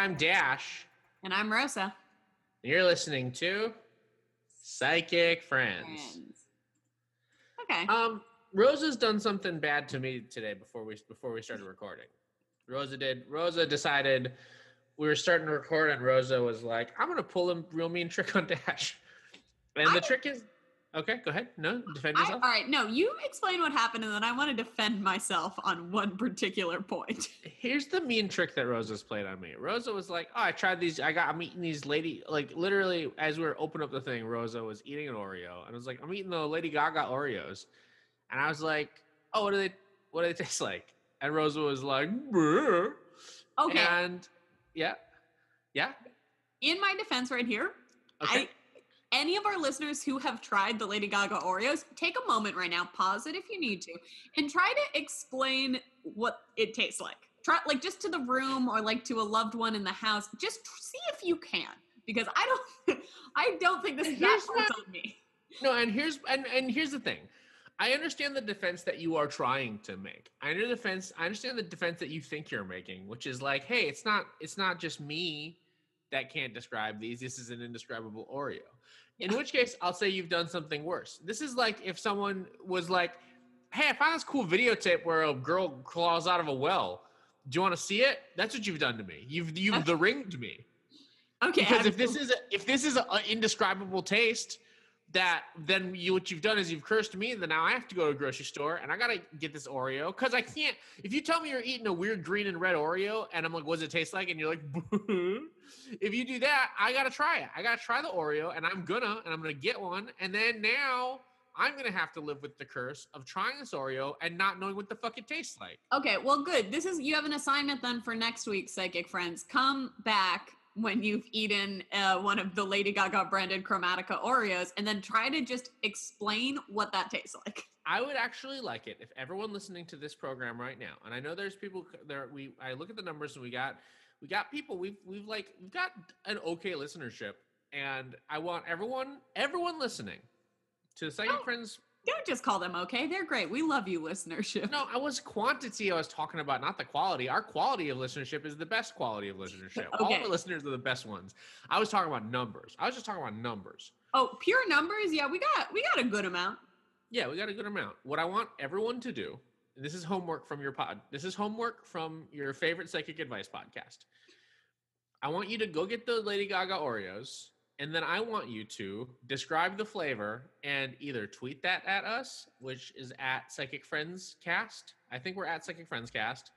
I'm Dash. And I'm Rosa. You're listening to Psychic Friends. Friends. Okay. Um, Rosa's done something bad to me today before we before we started recording. Rosa did. Rosa decided we were starting to record, and Rosa was like, "I'm gonna pull a real mean trick on Dash." And the trick is, okay, go ahead. No, defend I, yourself. all right. No, you explain what happened, and then I want to defend myself on one particular point. Here's the mean trick that Rosa's played on me. Rosa was like, "Oh, I tried these. I got. I'm eating these lady. Like literally, as we were opening up the thing, Rosa was eating an Oreo, and I was like, I'm eating the Lady Gaga Oreos, and I was like, Oh, what do they? What do they taste like? And Rosa was like, "Brr." Okay. and yeah, yeah, In my defense, right here, okay. I any of our listeners who have tried the Lady Gaga Oreos, take a moment right now, pause it if you need to, and try to explain what it tastes like. Try like just to the room or like to a loved one in the house. Just see if you can, because I don't, I don't think this is that part's on me. No, and here's and and here's the thing. I understand the defense that you are trying to make. I under defense. I understand the defense that you think you're making, which is like, hey, it's not it's not just me that can't describe these. This is an indescribable Oreo. In which case, I'll say you've done something worse. This is like if someone was like, hey, I found this cool videotape where a girl claws out of a well. Do you want to see it? That's what you've done to me. You've you've the ringed me Okay. because I'm- if this is a, if this is an indescribable taste that then you what you've done is you've cursed me and then now i have to go to a grocery store and i gotta get this oreo because i can't if you tell me you're eating a weird green and red oreo and i'm like what does it taste like and you're like if you do that i gotta try it i gotta try the oreo and i'm gonna and i'm gonna get one and then now i'm gonna have to live with the curse of trying this oreo and not knowing what the fuck it tastes like Okay, well, good. This is you have an assignment then for next week, psychic friends. Come back when you've eaten uh, one of the Lady Gaga branded Chromatica Oreos, and then try to just explain what that tastes like. I would actually like it if everyone listening to this program right now, and I know there's people there. We I look at the numbers and we got we got people. We've we've like we've got an okay listenership, and I want everyone everyone listening to the Psychic Oh. Friends. Don't just call them okay. They're great. We love you, listenership. No, I was quantity. I was talking about, not the quality. Our quality of listenership is the best quality of listenership. All of our listeners are the best ones. I was talking about numbers. I was just talking about numbers. Oh, pure numbers. Yeah, we got we got a good amount. Yeah, we got a good amount. What I want everyone to do, this is homework from your pod. This is homework from your favorite psychic advice podcast. I want you to go get the Lady Gaga Oreos, and then I want you to describe the flavor and either tweet that at us, which is at Psychic Friends Cast. I think we're at Psychic Friends Cast,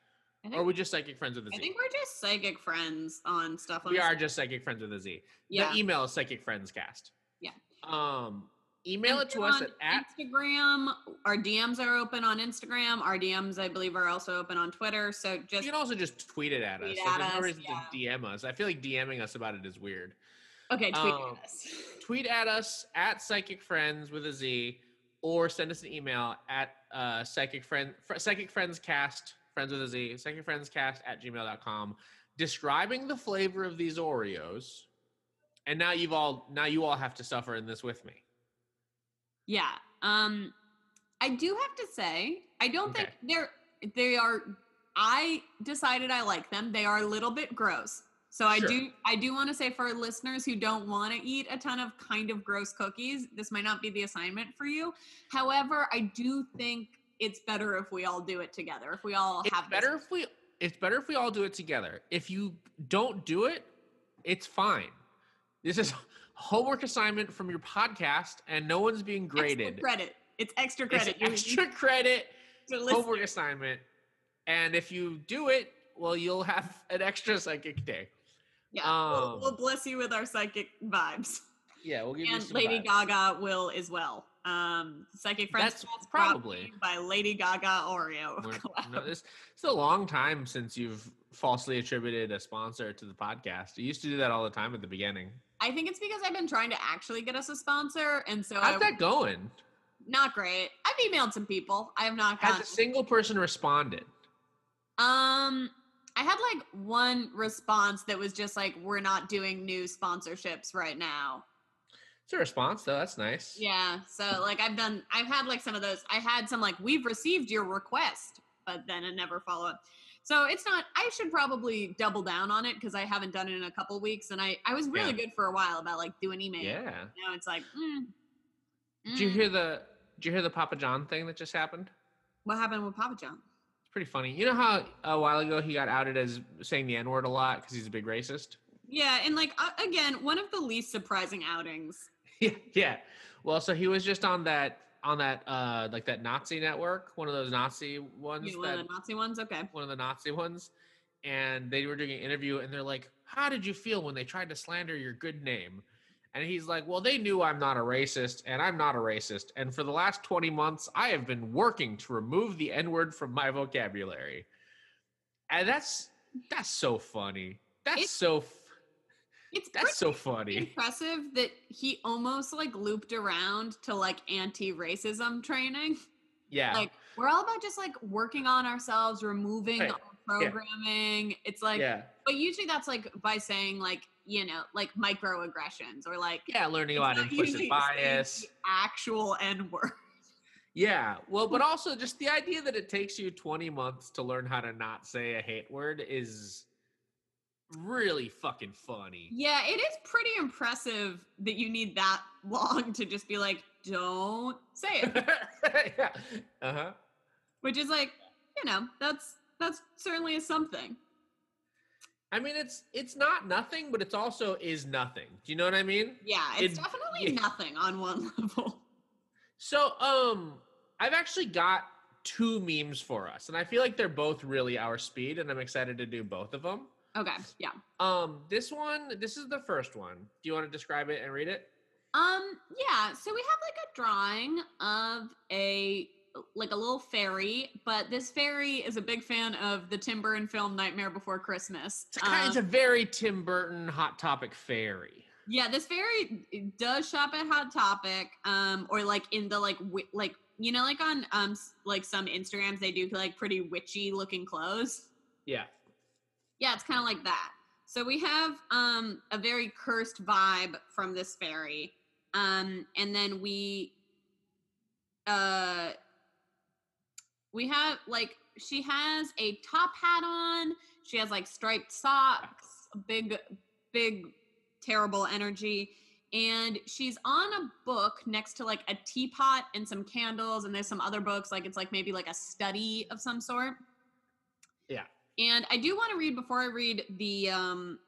I or think, we just Psychic Friends with a I Z. think we're just psychic friends on stuff. Let we are see. just Psychic Friends with a Z. yeah. The email is Psychic Friends Cast. Yeah. Um, email And it to us at, at Instagram. Our DMs are open on Instagram. Our DMs, I believe, are also open on Twitter. So just you can also just tweet it at Tweet us. At there's no us, reason to DM us. I feel like DMing us about it is weird. Okay, tweet um, at us. Tweet at us at Psychic Friends with a Z, or send us an email at uh, Psychic Friend Fr- Psychic Friends Cast Friends with a Z Psychic Friends Cast at gmail.com, describing the flavor of these Oreos. And now you've all now you all have to suffer in this with me. Yeah. Um I do have to say, I don't think they're they are I decided I like them. They are a little bit gross. So I do I do want to say for listeners who don't want to eat a ton of kind of gross cookies, this might not be the assignment for you. However, I do think it's better if we all do it together. If we all It's have this- better if we it's better if we all do it together. If you don't do it, it's fine. This is homework assignment from your podcast, and no one's being extra graded. credit. It's extra credit. You're- extra credit homework assignment. And if you do it, well, you'll have an extra psychic day. Yeah, we'll, Um, we'll bless you with our psychic vibes. Yeah, we'll give you and Lady vibes. Gaga will as well. Um, Psychic Friends That's Cast brought to probably- by Lady Gaga Oreo. No, this it's a long time since you've falsely attributed a sponsor to the podcast. You used to do that all the time at the beginning. I think it's because I've been trying to actually get us a sponsor, and so How's I, that going? not great. I've emailed some people. I have not Has a single person responded? Um, I had like one response that was just like, "We're not doing new sponsorships right now." It's a response though. That's nice. Yeah, so like I've done. I've had like some of those. I had some like, "We've received your request," but then it never followed up. So it's not. I should probably double down on it because I haven't done it in a couple weeks, and I I was really Yeah. good for a while about like doing email. Yeah. Now it's like, mm, Did you mm. hear the Did you hear the Papa John thing that just happened? what happened with Papa John? Pretty funny. You know how a while ago he got outed as saying the N word a lot because he's a big racist. Yeah, and like uh, again, one of the least surprising outings. yeah, yeah. Well, so he was just on that on that uh like that Nazi network, one of those Nazi ones know, one that of the Nazi ones. Okay. one of the Nazi ones, and they were doing an interview, and they're like, "How did you feel when they tried to slander your good name?" And he's like, "Well, they knew I'm not a racist, and I'm not a racist, and for the last 20 months, I have been working to remove the N word from my vocabulary." And that's that's so funny. That's It's so f- It's that's so funny. impressive that he almost like looped around to like anti-racism training. Yeah. Like we're all about just like working on ourselves, removing programming. It's like, yeah. but usually that's like by saying like you know like microaggressions or like Yeah, learning about implicit bias. actual N word. Yeah. Well, but also just the idea that it takes you 20 months to learn how to not say a hate word is really fucking funny. Yeah, it is pretty impressive that you need that long to just be like, don't say it. yeah. Uh-huh. Which is like, you know, that's that's certainly a something. I mean it's it's not nothing, but it's also is nothing. Do you know what I mean? Yeah, it's It- definitely yeah. nothing on one level. So, um I've actually got two memes for us, and I feel like they're both really our speed, and I'm excited to do both of them. Okay, yeah. Um, this one, this is the first one. Do you want to describe it and read it? Um, yeah, so we have like a drawing of a like a little fairy, but this fairy is a big fan of the Tim Burton film Nightmare Before Christmas. It's, a, kind, it's Um, a very Tim Burton hot topic fairy. Yeah, this fairy does shop at Hot Topic, um, or like in the like wi- like you know like on um like some Instagrams they do like pretty witchy looking clothes. Yeah. Yeah, it's kind of like that. So we have um a very cursed vibe from this fairy, um, and then we uh we have like she has a top hat on. She has like striped socks, big, big, terrible energy. And she's on a book next to like a teapot and some candles, and there's some other books, like it's like maybe like a study of some sort. Yeah. And I do want to read before I read the um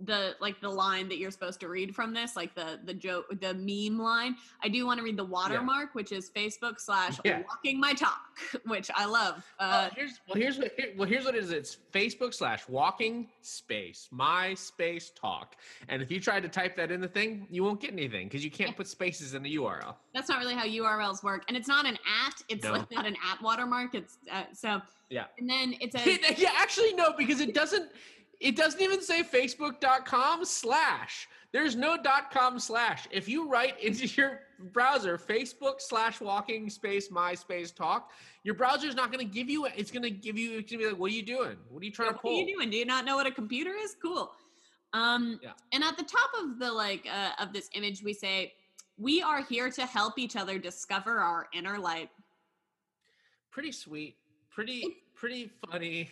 the like the line that you're supposed to read from this, like the the joke the meme line. I do want to read the watermark, which is Facebook slash Yeah. walking my talk, which I love. Uh well, here's well here's what here, well here's what it is. It's Facebook slash walking space my space talk. And if you tried to type that in the thing, you won't get anything because you can't put spaces in the URL. that's not really how URLs work. And it's not an at, it's No. like not an at watermark. It's uh, so Yeah. and then it's says yeah, actually no, because it doesn't. It doesn't even say Facebook.com slash. There's no dot com slash. If you write into your browser Facebook slash walking space myspace talk, your browser's not going to give you. It's going to give you. It's going to be like, what are you doing? What are you trying to pull? what are you doing? Do you not know what a computer is? Cool. Um, Yeah. and at the top of the like uh, of this image, we say, "We are here to help each other discover our inner light." Pretty sweet. Pretty pretty funny.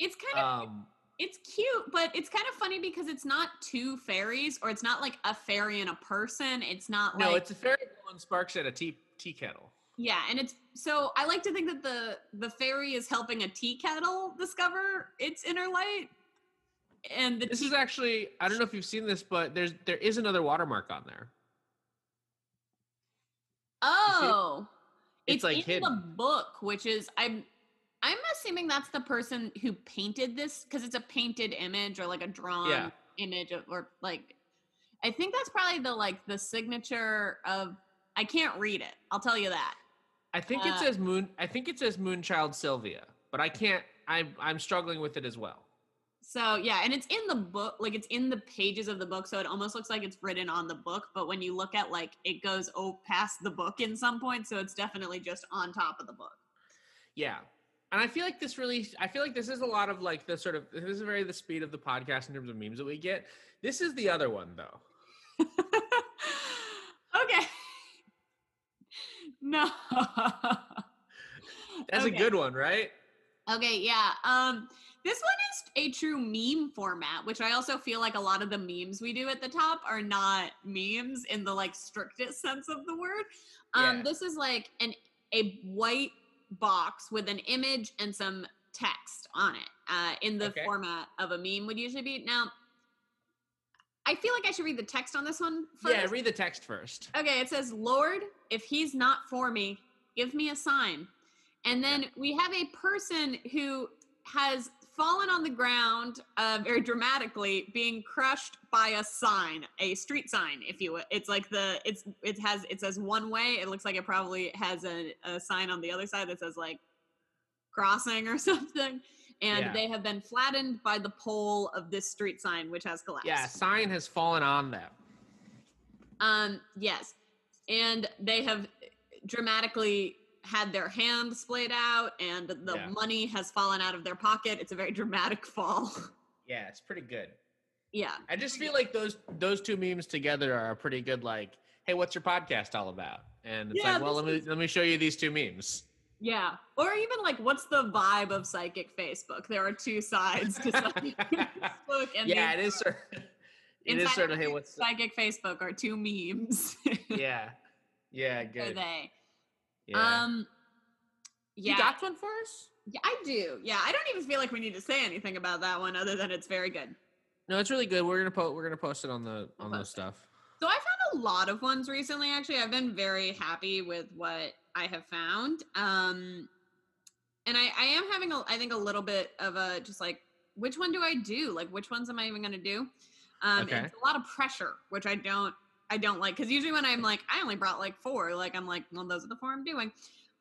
It's kind of Um, it's cute, but it's kind of funny because it's not two fairies, or it's not like a fairy and a person. It's not no, like it's a fairy blowing sparks at a tea tea kettle. yeah, and it's so I like to think that the the fairy is helping a tea kettle discover its inner light, and the This tea- is actually. I don't know if you've seen this, but there's there is another watermark on there. oh, It's, it's, like in hidden. the book, which is I'm I'm assuming that's the person who painted this because it's a painted image or like a drawn Yeah. image of, or like I think that's probably the like the signature of I can't read it. I'll tell you that. I think it Uh, says moon. I think it says Moonchild Sylvia, but I can't. I'm I'm struggling with it as well. So yeah, and it's in the book, like it's in the pages of the book, so it almost looks like it's written on the book. But when you look at like it goes oh past the book in some point, so it's definitely just on top of the book. Yeah, and I feel like this really. I feel like this is a lot of like the sort of. This is very the speed of the podcast in terms of memes that we get. This is the other one though. okay. No. That's Okay. a good one, right? Okay, yeah. Um, this one is a true meme format, which I also feel like a lot of the memes we do at the top are not memes in the like strictest sense of the word. Um, Yeah. this is like an a white box with an image and some text on it uh, in the Okay. format of a meme would usually be. Now, I feel like I should read the text on this one first. Yeah, read the text first. Okay, it says, Lord, if he's not for me, give me a sign. And then we have a person who has fallen on the ground uh, very dramatically, being crushed by a sign, a street sign, if you will. It's like the it's it has it says one way. It looks like it probably has a, a sign on the other side that says like crossing or something. And Yeah. they have been flattened by the pole of this street sign, which has collapsed. Yeah, sign has fallen on them. Um, yes. And they have dramatically had their hand splayed out and the Yeah. money has fallen out of their pocket. It's a very dramatic fall. Yeah, it's pretty good. yeah. I just feel like those those two memes together are a pretty good like, hey, what's your podcast all about? And it's Yeah, like, well, let me let me show you these two memes. Yeah. Or even like what's the vibe of psychic Facebook? There are two sides to psychic Facebook and yeah, it is sort it is sort of of hey, what's psychic Facebook are two memes. yeah. Yeah, good. Are they? Yeah. Um yeah. You got one for us? yeah, I do. Yeah, I don't even feel like we need to say anything about that one other than it's very good. No, it's really good. We're gonna post we're gonna post it on the on the it. stuff. So I found a lot of ones recently. Actually, I've been very happy with what I have found. Um, and I, I am having a, I think a little bit of a just like, which one do I do? Like, which ones am I even to do? Um, Okay. It's a lot of pressure, which I don't, I don't like. Because usually when I'm like, I only brought like four. Like I'm like, well, those are the four I'm doing.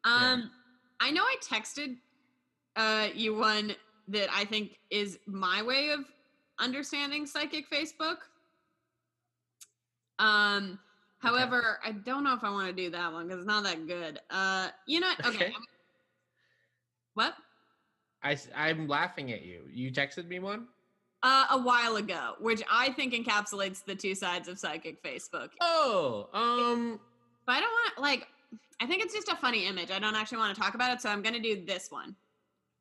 Um, I know I texted uh you one that I think is my way of understanding psychic Facebook. Um, however, I don't know if I want to do that one because it's not that good. Uh, you know, okay. Okay. I'm- I am laughing at you. You texted me one? Uh, a while ago, which I think encapsulates the two sides of psychic Facebook. Oh, um But I don't want like. I think it's just a funny image. I don't actually want to talk about it, so I'm gonna do this one.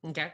okay.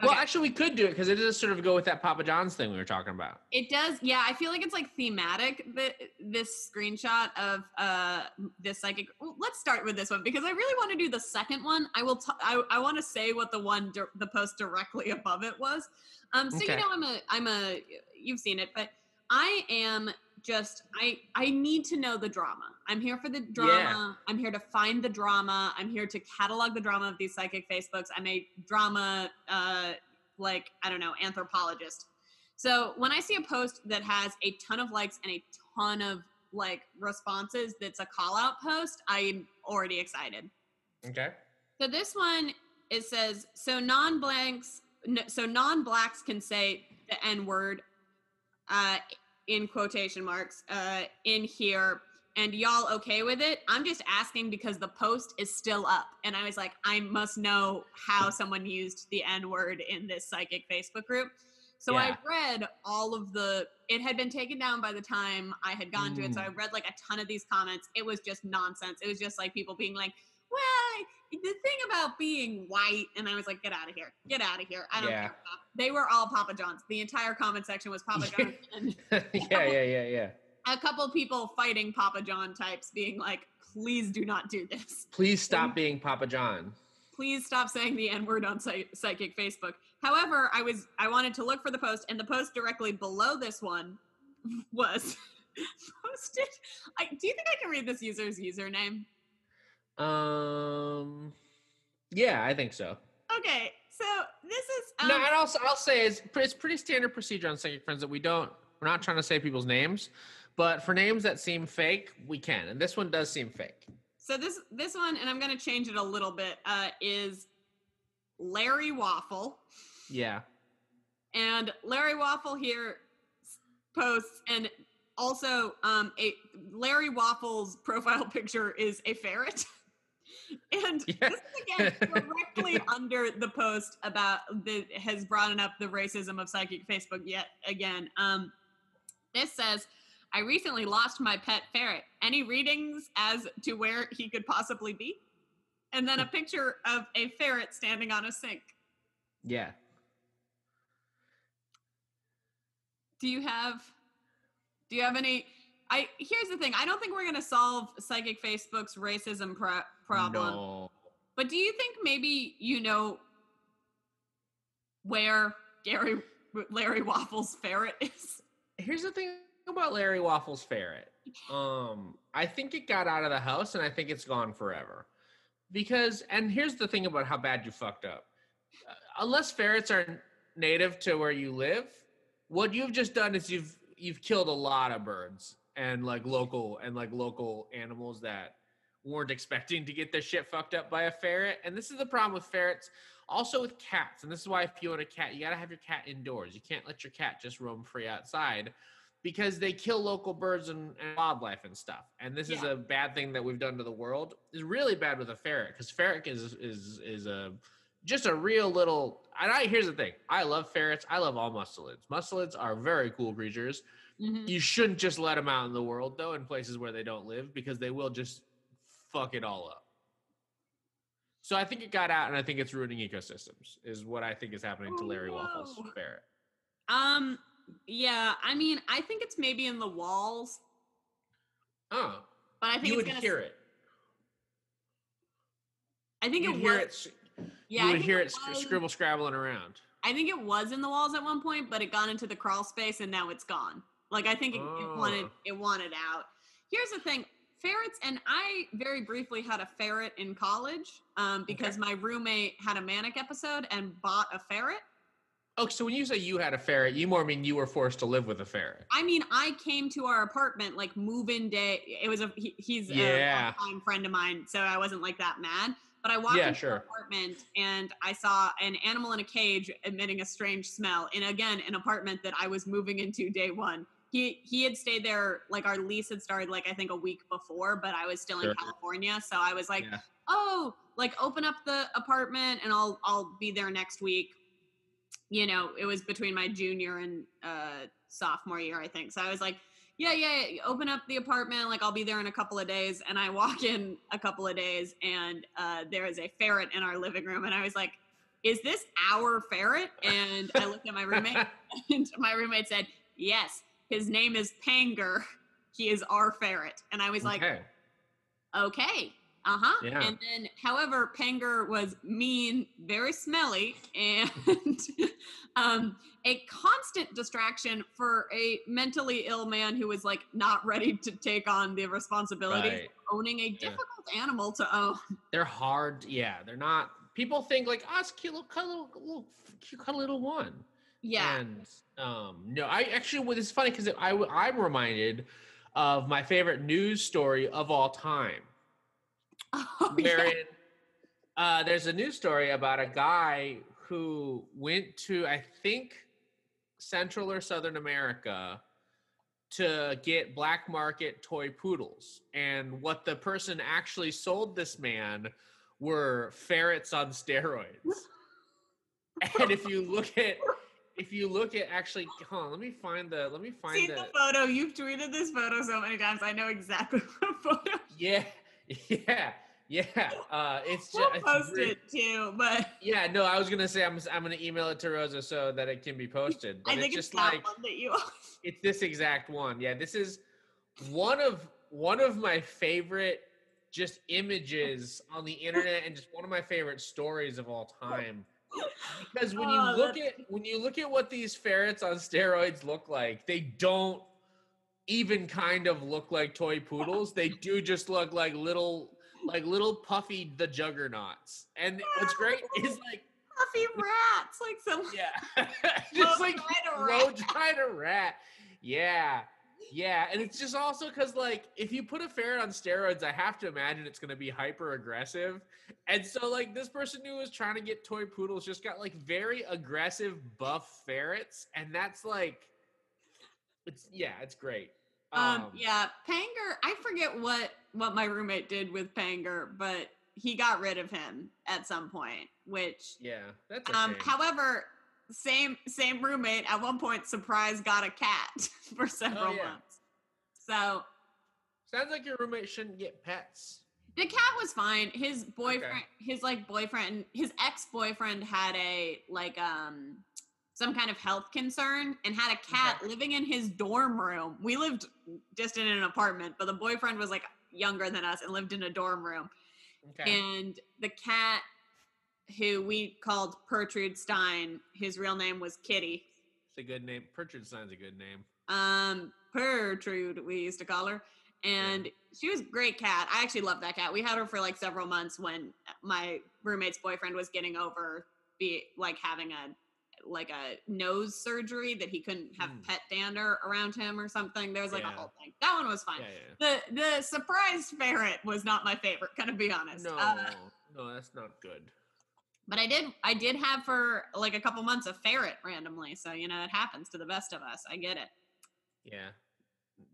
Well, Okay. actually we could do it because it does sort of go with that Papa John's thing we were talking about. It does, yeah. I feel like it's like thematic. That this screenshot of uh this psychic. well, let's start with this one because I really want to do the second one. I will. T- I I want to say what the one dir- the post directly above it was. Um. So Okay. you know, I'm a I'm a. You've seen it, but I am just I I need to know the drama. I'm here for the drama. I'm here to find the drama. I'm here to catalog the drama of these psychic Facebooks. I'm a drama uh like I don't know anthropologist. So when I see a post that has a ton of likes and a ton of like responses that's a call out post, I'm already excited. Okay. So this one it says so non blanks so non blacks can say the n word uh in quotation marks uh in here and y'all okay with it? I'm just asking because the post is still up and I was like I must know how someone used the n word in this psychic Facebook group. So Yeah. I read all of the it had been taken down by the time I had gone to it. So I Mm. read like a ton of these comments. It was just nonsense. It was just like people being like, well, the thing about being white, and I was like, get out of here, get out of here. I don't Yeah. care. They were all Papa John's. The entire comment section was Papa John's, and yeah, yeah, yeah, yeah. a couple people fighting Papa John types being like, please do not do this. Please stop being Papa John. Please stop saying the N word on Psy- Psychic Facebook. However, I was I wanted to look for the post, and the post directly below this one was posted. I, do you think I can read this user's username? Um Yeah, I think so. Okay, so this is um, no, and also I'll say it's, it's pretty standard procedure on Psychic Friends that we don't we're not trying to say people's names, but for names that seem fake, we can. And this one does seem fake. So this this one, and I'm gonna change it a little bit, uh, is Larry Waffle. Yeah. And Larry Waffle here posts, and also um, a Larry Waffle's profile picture is a ferret. and Yeah. this is again directly under the post about the has brought up the racism of psychic Facebook yet again. Um, this says, I recently lost my pet ferret. Any readings as to where he could possibly be? And then a picture of a ferret standing on a sink. Yeah. Do you have do you have any I here's the thing. I don't think we're going to solve psychic Facebook's racism pro- problem. No. But do you think maybe you know where Gary Larry Waffles ferret is? Here's the thing about Larry Waffles ferret. Um, I think it got out of the house and I think it's gone forever. Because and here's the thing about how bad you fucked up. Uh, unless ferrets are native to where you live, what you've just done is you've you've killed a lot of birds and like local and like local animals that weren't expecting to get their shit fucked up by a ferret. And this is the problem with ferrets. Also with cats, and this is why if you own a cat, you gotta have your cat indoors. You can't let your cat just roam free outside because they kill local birds and, and wildlife and stuff. And this is a bad thing that we've done to the world. Is really bad with a ferret because ferret is is is a just a real little. And I here's the thing: I love ferrets. I love all mustelids. Mustelids are very cool creatures. Mhm. You shouldn't just let them out in the world though, in places where they don't live, because they will just fuck it all up. So I think it got out, and I think it's ruining ecosystems. Is what I think is happening to Oh, Larry Waffles no. ferret. Um yeah, I mean, I think it's maybe in the walls, Oh, but I think you it's would gonna hear it. I think You'd it hear was it. yeah, you I would hear it it was- scribble scrabbling around. I think it was in the walls at one point, but it got into the crawl space and now it's gone. Like I think it, it wanted Oh. it wanted out. Here's the thing. Ferrets and I very briefly had a ferret in college um, because my roommate had a manic episode and bought a ferret. Oh, so when you say you had a ferret, you more mean you were forced to live with a ferret. I mean, I came to our apartment like move-in day. It was a he, he's Yeah. a time friend of mine, so I wasn't like that mad. But I walked Yeah, into sure. our apartment and I saw an animal in a cage emitting a strange smell. And again, an apartment that I was moving into day one. He he had stayed there like our lease had started like I think a week before, but I was still Sure. in California, so I was like, Yeah. oh, like open up the apartment and I'll I'll be there next week. You know, it was between my junior and uh sophomore year, I think. So I was like, yeah, yeah, yeah, open up the apartment, like I'll be there in a couple of days. And I walk in a couple of days and uh there is a ferret in our living room and I was like, is this our ferret? And I looked at my roommate and my roommate said, yes, his name is Panger. He is our ferret. And I was like, okay. okay uh-huh Yeah. and then however panger was mean very smelly and um a constant distraction for a mentally ill man who was like not ready to take on the responsibility Right. of owning a difficult animal to own They're hard. Yeah, they're not. People think like, oh, it's cute little, cute little, cute little one. Yeah And um, no, I actually, what is funny because I, I'm reminded of my favorite news story of all time, oh, yeah. wherein uh, there's a news story about a guy who went to I think Central or Southern America to get black market toy poodles, and what the person actually sold this man were ferrets on steroids. and if you look at if you look at actually hold on let me find the let me find seen the, the photo. You've tweeted this photo so many times i know exactly what photo yeah yeah yeah uh it's we'll just post it too but yeah no i was gonna say i'm, I'm gonna email it to rosa so that it can be posted but i think it's it's, just like one that you it's this exact one yeah this is one of one of my favorite just images on the internet and just one of my favorite stories of all time because when you Oh, look at when you look at what these ferrets on steroids look like they don't even kind of look like toy poodles. They do just look like little like little puffy the juggernauts. And what's great is like puffy rats like some yeah. Just like road rider rat. Yeah yeah and it's just also because like if you put a ferret on steroids i have to imagine it's going to be hyper aggressive and so like this person who was trying to get toy poodles just got like very aggressive buff ferrets and that's like it's yeah it's great Um, yeah, Panger. I forget what what my roommate did with Panger, but he got rid of him at some point. Which, yeah that's um, shame. however, same same roommate at one point surprise got a cat for several Oh, yeah. months. So sounds like your roommate shouldn't get pets The cat was fine. His boyfriend, his like boyfriend, his ex-boyfriend had a like um some kind of health concern and had a cat Okay. living in his dorm room. We lived just in an apartment, but the boyfriend was like younger than us and lived in a dorm room. Okay. And the cat who we called Pertrude Stein, his real name was Kitty. It's a good name. Pertrude Stein's a good name. Um, Pertrude, we used to call her. And she was a great cat. I actually loved that cat. We had her for like several months when my roommate's boyfriend was getting over be like having a like a nose surgery that he couldn't have Mm. pet dander around him or something. There was like Yeah. a whole thing. That one was fine. Yeah, yeah. The the surprise ferret was not my favorite, gonna be honest. No, Uh, no, that's not good. But I did I did have for like a couple months a ferret randomly, so you know it happens to the best of us. I get it. Yeah.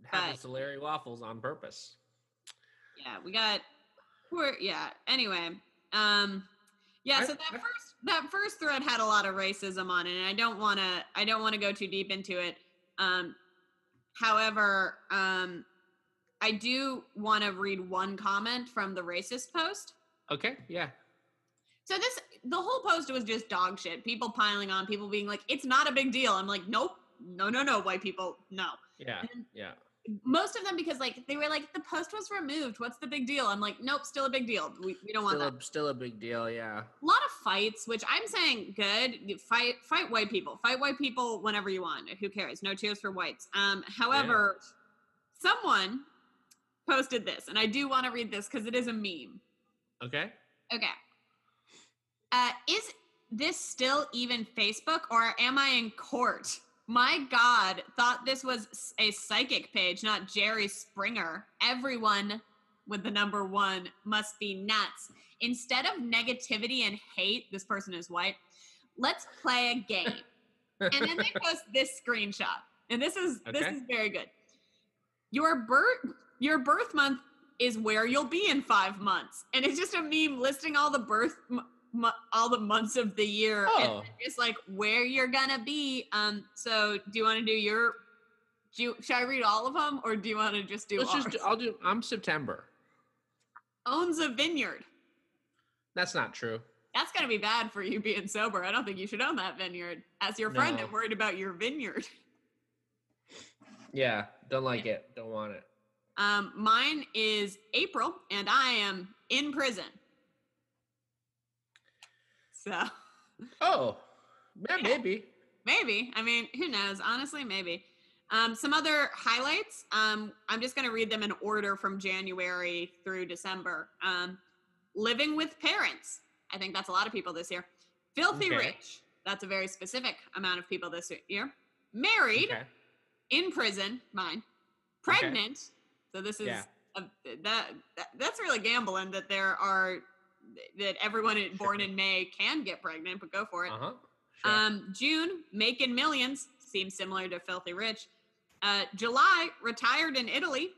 Happens to Larry Waffles on purpose. Yeah, we got we're yeah. Anyway, um yeah, I- so that I- first that first thread had a lot of racism on it, and I don't want to I don't want to go too deep into it. Um however, um I do want to read one comment from the racist post. Okay. Yeah. So this the whole post was just dog shit. People piling on, people being like, "It's not a big deal." I'm like, "Nope, no, no, no, white people, no." Yeah. And Yeah. most of them because like they were like, "The post was removed. What's the big deal?" I'm like, "Nope, still a big deal. We, we don't want Still that." a, still a big deal. Yeah. A lot of fights, which I'm saying good. You Fight, fight white people. Fight white people whenever you want. Who cares? No tears for whites. Um, however, someone posted this, and I do want to read this because it is a meme. Okay. Okay. Uh, is this still even Facebook or am I in court? My God, thought this was a psychic page, not Jerry Springer. Everyone with the number one must be nuts. Instead of negativity and hate, this person is white. Let's play a game. and then they post this screenshot, and this is this is very good. Your birth your birth month is where you'll be in five months, and it's just a meme listing all the birth all the months of the year, and Oh. just like where you're gonna be. Um, so do you want to do your? Do you, should I read all of them, or do you want to just do? Let's just. Do, I'll do. I'm September. owns a vineyard. That's not true. That's gonna be bad for you being sober. I don't think you should own that vineyard. As your friend, No. I'm worried about your vineyard. Yeah. Don't like it. Don't want it. Um, mine is April, and I am in prison. So Oh. Yeah. Yeah. Maybe. maybe. I mean, who knows? Honestly, maybe. Um, some other highlights. Um, I'm just going to read them in order from January through December. Um, living with parents. I think that's a lot of people this year. Filthy Okay. rich. That's a very specific amount of people this year. Married. Okay. in prison, mine, Okay. pregnant. So this is Yeah. a, that, that that's really gambling that there are that everyone born in May can get pregnant, but go for it. Uh huh. Sure. Um, June, making millions seems similar to filthy rich. Uh, July, retired in Italy.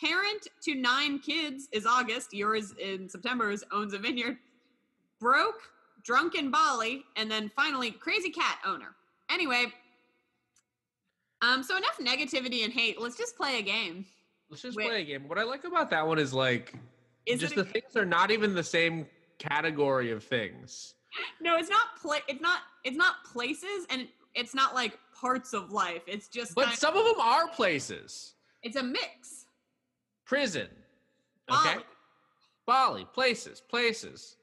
Parent to nine kids is August. Yours in September is owns a vineyard. Broke, drunk in Bali, and then finally, crazy cat owner. Anyway, um, so enough negativity and hate. Let's just play a game. Let's just wait. play a game. What I like about that one is like Is just the things are not even the same category of things. No, it's not play. It's not. It's not places, and it's not like parts of life. It's just. But some of them are places. it's a mix. Prison. Okay. Bali. Bali. Places. Places.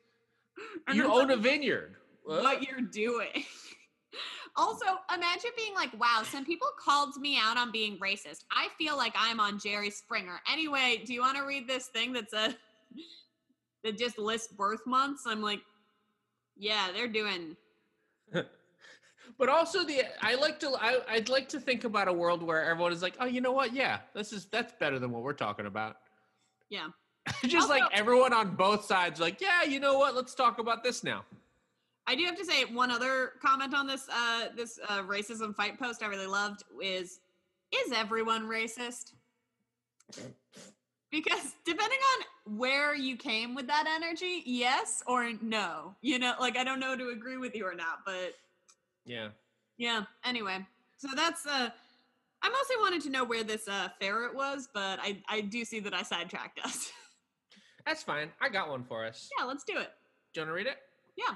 You own a vineyard. What? What you're doing. also, imagine being like, "Wow, some people called me out on being racist. I feel like I'm on Jerry Springer." Anyway, do you want to read this thing that says that just lists birth months? I'm like, yeah, they're doing. But also the I like to I, I'd like to think about a world where everyone is like, oh, you know what? Yeah, this is that's better than what we're talking about. Yeah. Just like everyone on both sides, like, yeah, you know what? Let's talk about this now. I do have to say one other comment on this uh this uh racism fight post I really loved is is everyone racist? Because depending on where you came with that energy, yes or no. You know, like I don't know to agree with you or not, but Yeah. yeah, anyway. So that's uh I mostly wanted to know where this uh ferret was, but I I do see that I sidetracked us. That's fine. I got one for us. Yeah, let's do it. Do you want to read it? Yeah.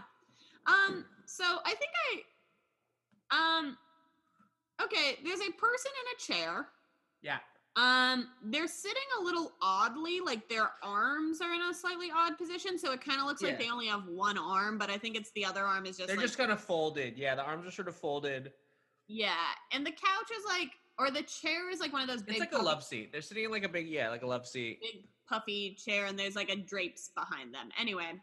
Um, so I think I um okay, there's a person in a chair. Yeah. Um, they're sitting a little oddly, like their arms are in a slightly odd position, so it kind of looks like Yeah. they only have one arm, but I think it's the other arm is just They're like just kind of folded. Yeah, the arms are sort of folded. yeah, and the couch is like, or the chair is like one of those big, It's like a puffy- love seat. They're sitting in like a big, yeah, like a love seat. big puffy chair, and there's like a drapes behind them. Anyway,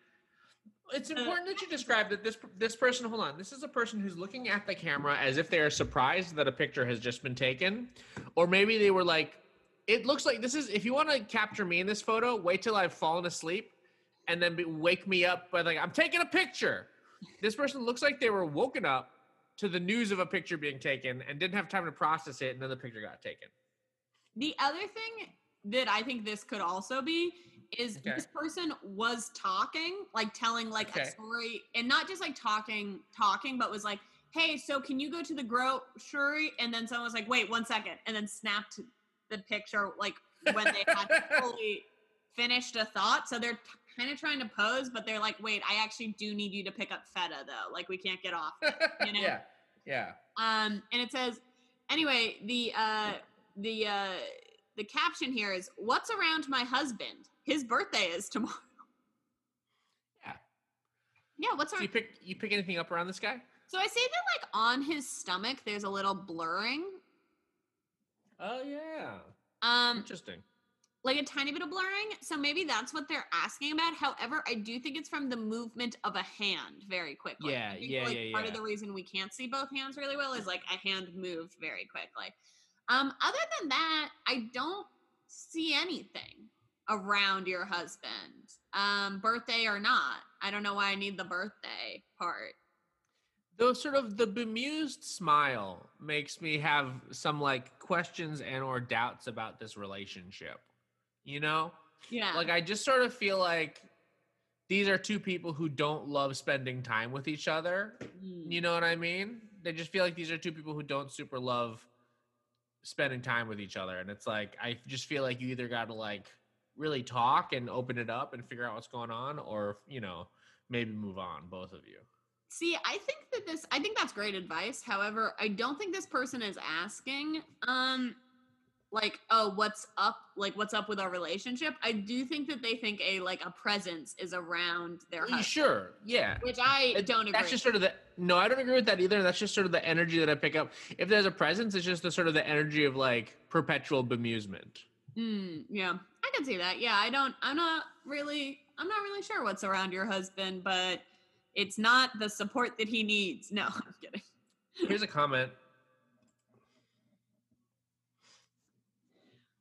It's Uh, important that you describe that this this person. Hold on, this is a person who's looking at the camera as if they are surprised that a picture has just been taken, or maybe they were like, "It looks like this is." If you want to capture me in this photo, wait till I've fallen asleep, and then be, wake me up by like, "I'm taking a picture." This person looks like they were woken up to the news of a picture being taken and didn't have time to process it, and then the picture got taken. the other thing that I think this could also be is Okay. this person was talking, like telling like Okay. a story, and not just like talking, talking, but was like, "Hey, so can you go to the grocery?" And then someone was like, "Wait, one second, and then snapped the picture like when they had fully finished a thought. So they're t- kind of trying to pose, but they're like, "Wait, I actually do need you to pick up feta though. Like we can't get off." You know? Yeah, yeah. Um, and it says, anyway, the uh, the uh, the caption here is, "What's around my husband? His birthday is tomorrow." Yeah. Yeah, what's So you pick you pick anything up around this guy? So I say that like on his stomach, there's a little blurring, Oh yeah, um, interesting. like a tiny bit of blurring. So maybe that's what they're asking about. However, I do think it's from the movement of a hand very quickly. Yeah, yeah, like, yeah, Part of the reason we can't see both hands really well is like a hand moved very quickly. Um, other than that, I don't see anything around your husband, um, birthday or not. I don't know why I need the birthday part. Though sort of the bemused smile makes me have some like questions and or doubts about this relationship. You know? Yeah. Like I just sort of feel like these are two people who don't love spending time with each other. Mm. You know what I mean? They just feel like these are two people who don't super love spending time with each other. And it's like I just feel like you either gotta like really talk and open it up and figure out what's going on, or you know, maybe move on, both of you. See, I think that this I think that's great advice. However, I don't think this person is asking um like, oh, what's up? Like what's up with our relationship? I do think that they think a like a presence is around their Y- husband, Sure, yeah. which I It- don't agree. That's just sort of the no, I don't agree with that either. That's just sort of the energy that I pick up. If there's a presence, it's just the sort of the energy of like perpetual bemusement. Mm, yeah, can see that. Yeah, I don't. I'm not really. I'm not really sure what's around your husband, but it's not the support that he needs. No, I'm kidding. Here's a comment.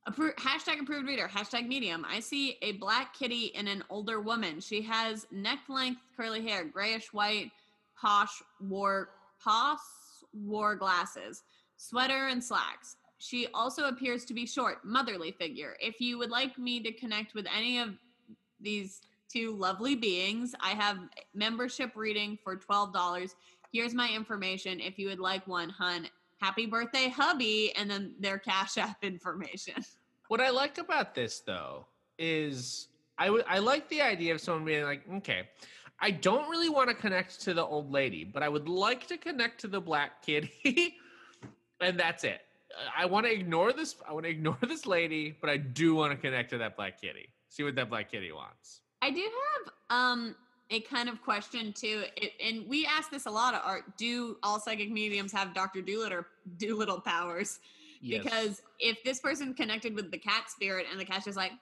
Appro- hashtag approved reader. Hashtag medium. I see a black kitty and an older woman. She has neck length curly hair, grayish white, posh wore posh wore glasses, sweater and slacks. She also appears to be short, motherly figure. If you would like me to connect with any of these two lovely beings, I have membership reading for twelve dollars. Here's my information. If you would like one, hun. Happy birthday, hubby, and then their Cash App information. What I like about this though is I I like the idea of someone being like, okay, I don't really want to connect to the old lady, but I would like to connect to the black kitty, and that's it. I want to ignore this. I want to ignore this lady, but I do want to connect to that black kitty. See what that black kitty wants. I do have um a kind of question too, it, and we ask this a lot of art. Do all psychic mediums have Doctor Dolittle Dolittle powers? Yes. Because if this person connected with the cat spirit and the cat's just like meow,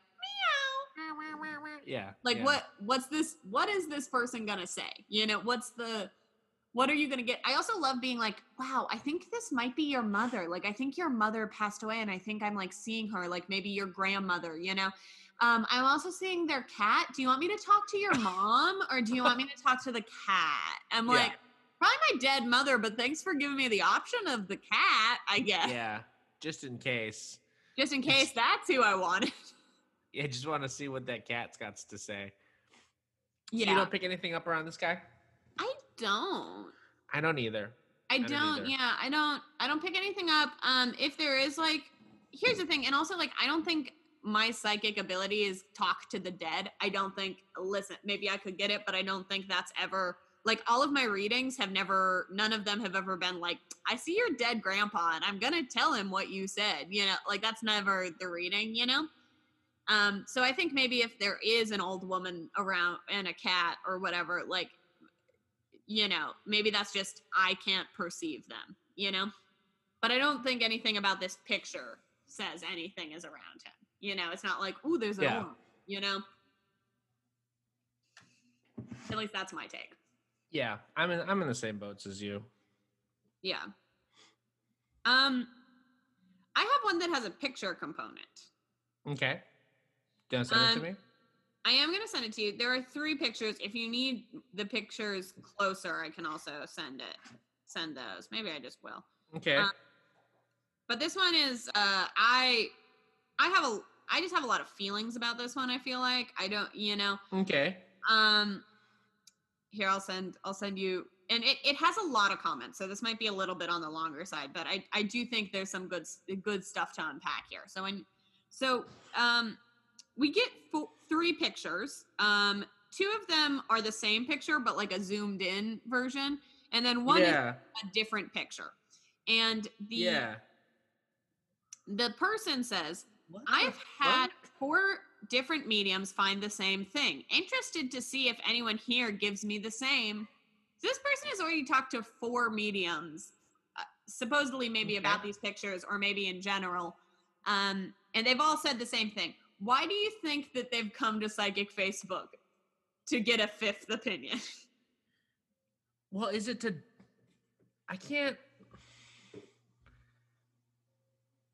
yeah, like yeah. what what's this? What is this person gonna say? You know, what's the what are you gonna get? I also love being like, wow, I think this might be your mother. Like, I think your mother passed away, and I think I'm like seeing her, like maybe your grandmother. You know. Um, I'm also seeing their cat. Do you want me to talk to your mom or do you want me to talk to the cat? I'm Yeah. like, probably my dead mother, but thanks for giving me the option of the cat, I guess. Yeah, just in case. Just in case that's who I wanted. Yeah, just want to see what that cat's got to say. So Yeah. you don't pick anything up around this guy? I don't. I don't either. I don't don't, either. yeah, I don't I don't pick anything up. Um if there is like here's the thing, and also like I don't think my psychic ability is talk to the dead. I don't think listen, maybe I could get it, but I don't think that's ever like all of my readings have never none of them have ever been like I see your dead grandpa and I'm going to tell him what you said. You know, like that's never the reading, you know? Um so I think maybe if there is an old woman around and a cat or whatever, like you know, maybe that's just I can't perceive them, you know? But I don't think anything about this picture says anything is around him. You know, it's not like, ooh, there's a Yeah. woman, you know? At least that's my take. Yeah, I'm in. I'm in the same boats as you. Yeah. Um I have one that has a picture component. Okay. Do you want to send it Um, to me? I am going to send it to you. There are three pictures. If you need the pictures closer, I can also send it. Send those. Maybe I just will. Okay. uh, But this one is uh I I have a I just have a lot of feelings about this one, I feel like. I don't, you know. okay. Um here I'll send I'll send you and it, it has a lot of comments, so this might be a little bit on the longer side, but I, I do think there's some good good stuff to unpack here. So when so um we get three pictures. Um two of them are the same picture but like a zoomed in version, and then one is a different picture. And the yeah. the person says, What I've had four different mediums find the same thing. Interested to see if anyone here gives me the same. So this person has already talked to four mediums, uh, supposedly maybe about these pictures or maybe in general. Um, and they've all said the same thing. Why do you think that they've come to Psychic Facebook to get a fifth opinion? Well, is it to? I can't.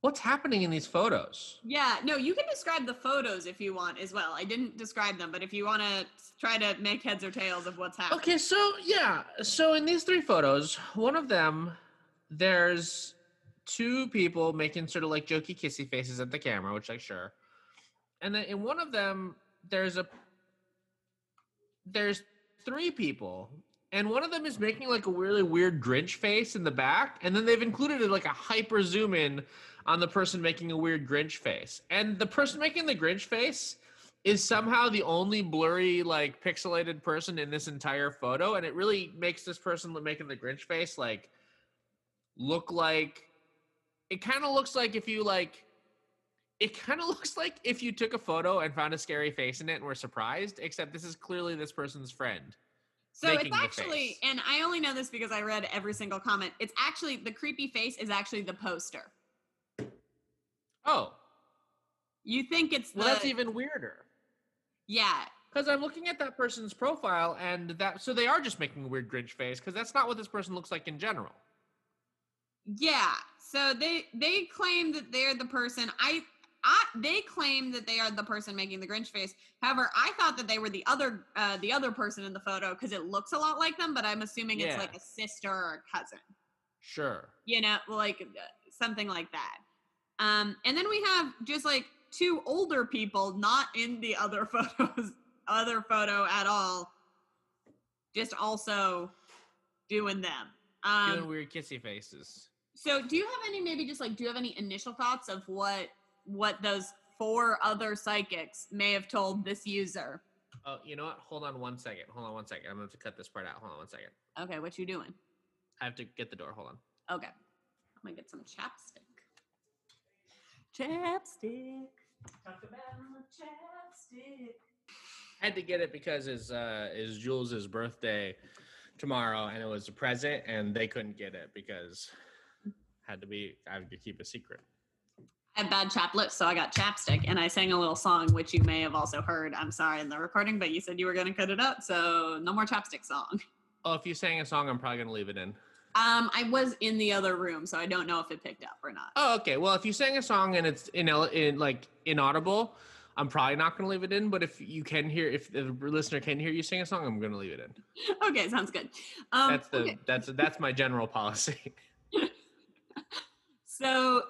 What's happening in these photos? yeah, no, you can describe the photos if you want as well. I didn't describe them, but if you want to try to make heads or tails of what's happening. Okay, so yeah, so in these three photos, one of them, there's two people making sort of like jokey kissy faces at the camera, which like sure, and then in one of them, there's a there's three people, and one of them is making like a really weird Grinch face in the back, and then they've included like a hyper zoom in on the person making a weird Grinch face, and the person making the Grinch face is somehow the only blurry like pixelated person in this entire photo and it really makes this person making the grinch face like look like it kind of looks like if you like it kind of looks like if you took a photo and found a scary face in it and were surprised except this is clearly this person's friend So it's actually, and I only know this because I read every single comment. It's actually the creepy face is actually the poster. oh You think it's the well that's even weirder yeah, because i'm looking at that person's profile and that so they are just making a weird grinch face because that's not what this person looks like in general yeah. So they they claim that they're the person. I I they claim that they are the person making the Grinch face. However, I thought that they were the other uh, the other person in the photo because it looks a lot like them. But I'm assuming it's like a sister or a cousin. sure you know, like uh, something like that. Um, and then we have just like two older people not in the other photos, other photo at all, just also doing them. doing Um, weird kissy faces so do you have any maybe just like do you have any initial thoughts of what what those four other psychics may have told this user? Oh, you know what? Hold on one second. Hold on one second. I'm going to have to cut this part out. Hold on one second. Okay, what you doing? I have to get the door. Hold on. Okay, I'm gonna get some chapstick. Chapstick. Talk about chapstick. I had to get it because it's uh is Jules's birthday tomorrow and it was a present and they couldn't get it because had to be I had to keep a secret. Bad chap lips, so I got chapstick, and I sang a little song, which you may have also heard. I'm sorry in the recording, but you said you were going to cut it up, so no more chapstick song. Oh, if you sang a song, I'm probably gonna leave it in. Um, I was in the other room, so I don't know if it picked up or not. Oh, okay. Well, if you sang a song and it's in, in like inaudible, I'm probably not gonna leave it in. But if you can hear, if the listener can hear you sing a song, I'm gonna leave it in. Okay, sounds good. Um, That's the okay. that's that's my general policy. So,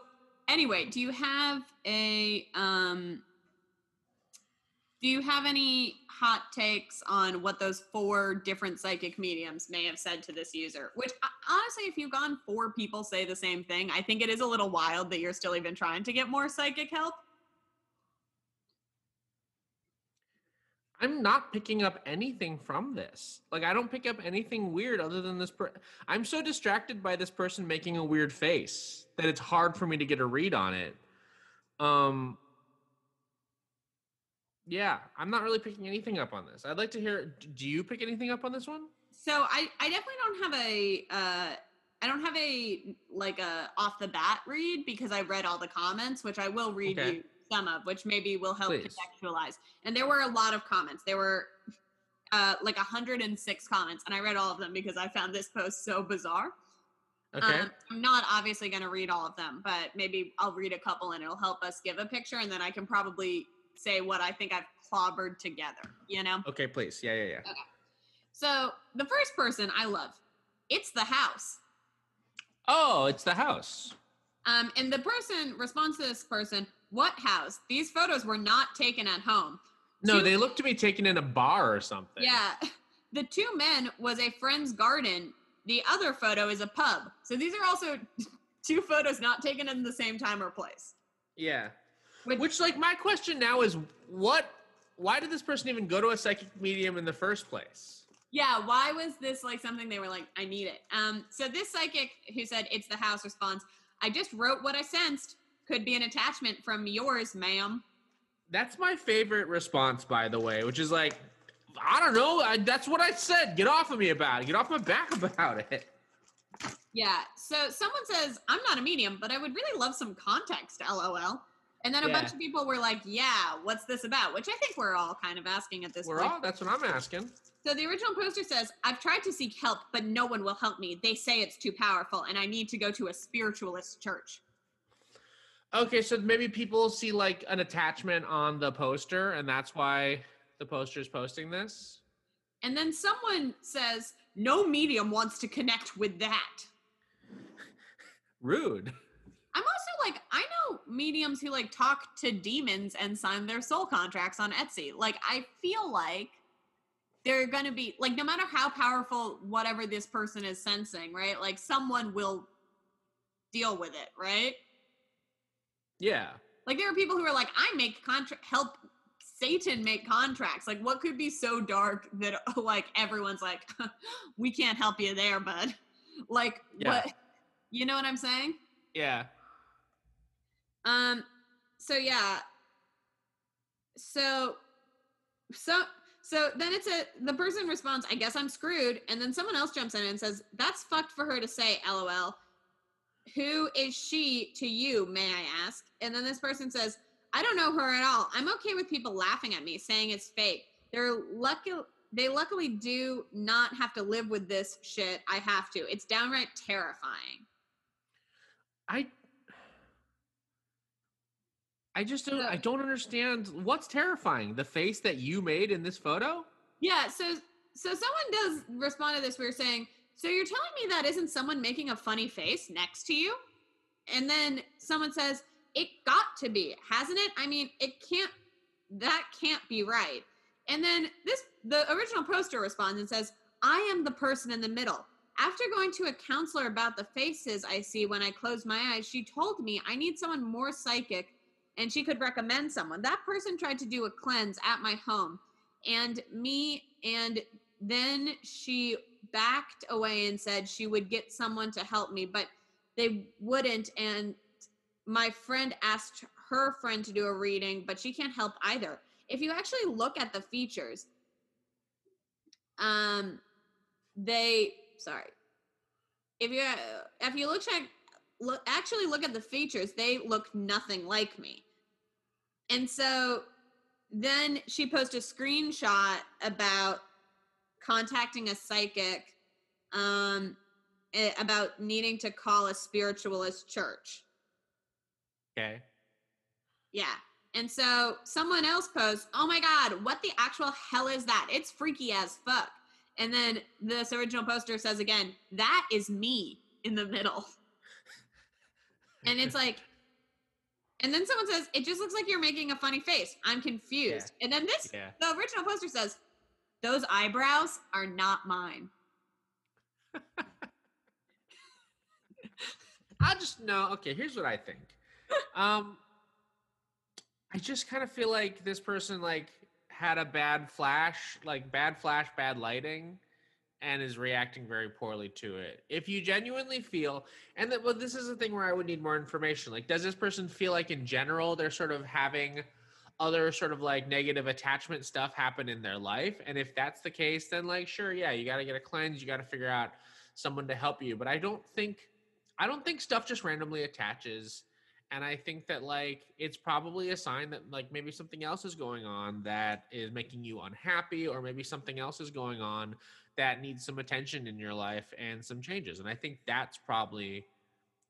anyway, do you have a um? Do you have any hot takes on what those four different psychic mediums may have said to this user? Which honestly, if you've gone four people say the same thing, I think it is a little wild that you're still even trying to get more psychic help. I'm not picking up anything from this. Like I don't pick up anything weird other than this per- I'm so distracted by this person making a weird face that it's hard for me to get a read on it. Um Yeah, I'm not really picking anything up on this. I'd like to hear do you pick anything up on this one? So I, I definitely don't have a uh, I don't have a like a off the bat read because I read all the comments, which I will read Okay. you some of, which maybe will help Please. contextualize. And there were a lot of comments. There were uh, like 106 comments, and I read all of them because I found this post so bizarre. Okay. Um, I'm not obviously going to read all of them, but maybe I'll read a couple and it'll help us give a picture, and then I can probably say what I think I've clobbered together. You know. okay, please. Yeah, yeah, yeah. Okay. So the first person I love, it's the house. Oh, it's the house. Um, and the person responds to this person, "What house? These photos were not taken at home." No, Two- they look to be taken in a bar or something. Yeah, the two men was a friend's garden. The other photo is a pub. So these are also two photos not taken in the same time or place. Yeah. Which- Which, like, my question now is what? Why did this person even go to a psychic medium in the first place? Yeah, why was this like something they were like, I need it? Um, so this psychic who said it's the house responds, I just wrote what I sensed. Could be an attachment from yours, ma'am. That's my favorite response, by the way, which is like, I don't know. I, that's what I said. Get off of me about it. Get off my back about it. Yeah. So someone says, I'm not a medium, but I would really love some context, lol. And then a bunch of people were like, Yeah, what's this about? Which I think we're all kind of asking at this We're point. all. That's what I'm asking. So the original poster says, I've tried to seek help, but no one will help me. They say it's too powerful, and I need to go to a spiritualist church. Okay, so maybe people see like an attachment on the poster, and that's why the poster is posting this. And then someone says, No medium wants to connect with that. Rude. I'm also like, I know mediums who like talk to demons and sign their soul contracts on Etsy. Like, I feel like they're going to be, like, no matter how powerful whatever this person is sensing, right? Like, someone will deal with it, right? Yeah. Like, there are people who are like, I make contract, help Satan make contracts. Like, what could be so dark that, like, everyone's like, we can't help you there, bud? Like, Yeah. what? You know what I'm saying? Yeah. Um. So yeah. So, so so then it's a the person responds, "I guess I'm screwed," and then someone else jumps in and says, "That's fucked for her to say." LOL. Who is she to you? May I ask? And then this person says, "I don't know her at all. I'm okay with people laughing at me, saying it's fake. They're lucky." They luckily do not have to live with this shit. I have to. It's downright terrifying. I I just don't I don't understand what's terrifying. The face that you made in this photo? Yeah, so so someone does respond to this. We are saying, so you're telling me that isn't someone making a funny face next to you? And then someone says, it got to be, hasn't it? I mean, it can't. That can't be right. And then this, the original poster responds and says, I am the person in the middle. After going to a counselor about the faces I see when I close my eyes, she told me I need someone more psychic and she could recommend someone. That person tried to do a cleanse at my home and me and then she backed away and said she would get someone to help me but they wouldn't and my friend asked her friend to do a reading but she can't help either. If you actually look at the features um they sorry. If you if you look check look actually look at the features they look nothing like me. And so then she posted a screenshot about contacting a psychic um about needing to call a spiritualist church. Okay. yeah. And so someone else posts oh my god what the actual hell is that? It's freaky as fuck. And then this original poster says again that is me in the middle. And it's like and then someone says it just looks like you're making a funny face. I'm confused. And then this Yeah. the original poster says those eyebrows are not mine I just know. Okay, here's what I think. Um, I just kind of feel like this person like had a bad flash, like bad flash, bad lighting, and is reacting very poorly to it. If you genuinely feel, and that, well, this is a thing where I would need more information. Like, does this person feel like in general they're sort of having other sort of like negative attachment stuff happen in their life? And if that's the case, then like, sure, yeah, you got to get a cleanse. You got to figure out someone to help you. But I don't think, I don't think stuff just randomly attaches and i think that like it's probably a sign that like maybe something else is going on that is making you unhappy or maybe something else is going on that needs some attention in your life and some changes and i think that's probably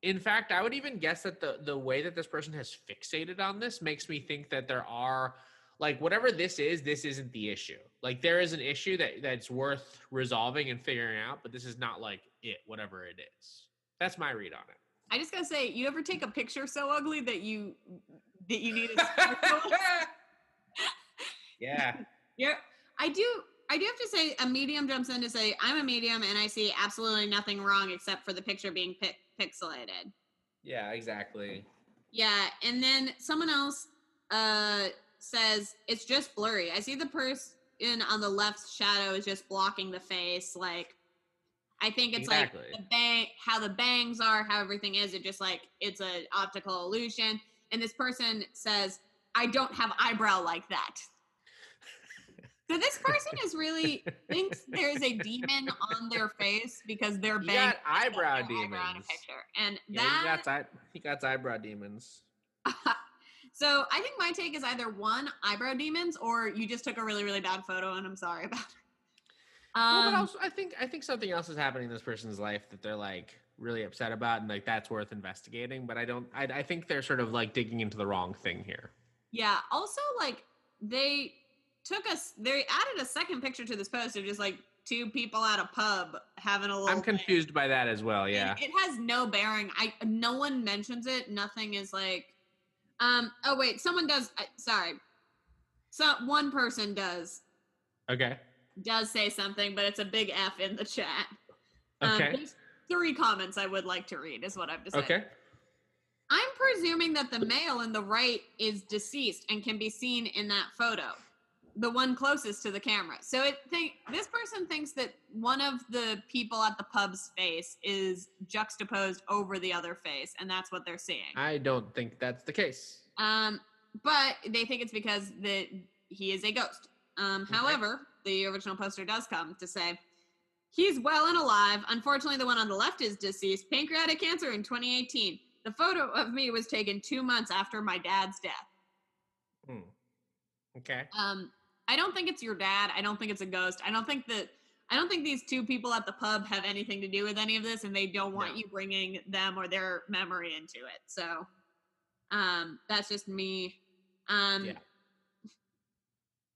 in fact i would even guess that the the way that this person has fixated on this makes me think that there are like whatever this is this isn't the issue like there is an issue that that's worth resolving and figuring out but this is not like it whatever it is that's my read on it I just gotta say, you ever take a picture so ugly that you that you need a yeah. Yeah. I do I do have to say a medium jumps in to say I'm a medium and I see absolutely nothing wrong except for the picture being pi- pixelated. Yeah, exactly. Yeah, and then someone else uh says it's just blurry. I see the person on the left shadow is just blocking the face like I think it's exactly. like the bang, how the bangs are, how everything is. It just like it's an optical illusion. And this person says, "I don't have eyebrow like that." So this person is really thinks there's a demon on their face because they're bang. got eyebrow demons. Eyebrow in a picture, and yeah, that he got, he got eyebrow demons. so I think my take is either one eyebrow demons or you just took a really really bad photo and I'm sorry about it. Um, well, but also, I think I think something else is happening in this person's life that they're like really upset about, and like that's worth investigating. But I don't. I, I think they're sort of like digging into the wrong thing here. Yeah. Also, like they took us. They added a second picture to this post of just like two people at a pub having a little. I'm confused thing. by that as well. Yeah. it has no bearing. I no one mentions it. Nothing is like. Um. Oh wait. Someone does. Uh, sorry. So one person does. Okay does say something, but it's a big F in the chat. Um, okay. Um, three comments I would like to read, is what I've decided. Okay. I'm presuming that the male in the right is deceased and can be seen in that photo, the one closest to the camera. So it think this person thinks that one of the people at the pub's face is juxtaposed over the other face, and that's what they're seeing. I don't think that's the case. Um, but they think it's because that he is a ghost. Um, okay. However, the original poster does come to say, he's well and alive. Unfortunately, the one on the left is deceased. Pancreatic cancer in 2018. The photo of me was taken two months after my dad's death. Hmm. Okay. Um, I don't think it's your dad. I don't think it's a ghost. I don't think that. I don't think these two people at the pub have anything to do with any of this, and they don't want no. you bringing them or their memory into it. So, um, that's just me. Um, yeah.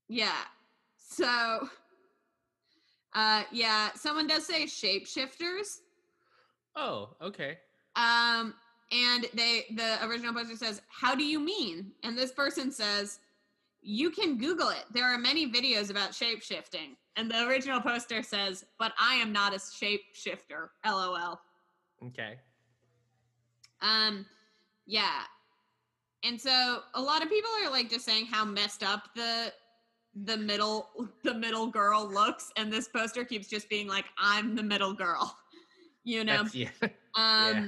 Yeah. So, uh, yeah, someone does say shapeshifters. Oh, okay. Um, and they the original poster says, "How do you mean?" And this person says, "You can Google it. There are many videos about shapeshifting." And the original poster says, "But I am not a shapeshifter." LOL. Okay. Um, yeah. And so a lot of people are like just saying how messed up the the middle the middle girl looks and this poster keeps just being like i'm the middle girl you know That's, yeah. um yeah.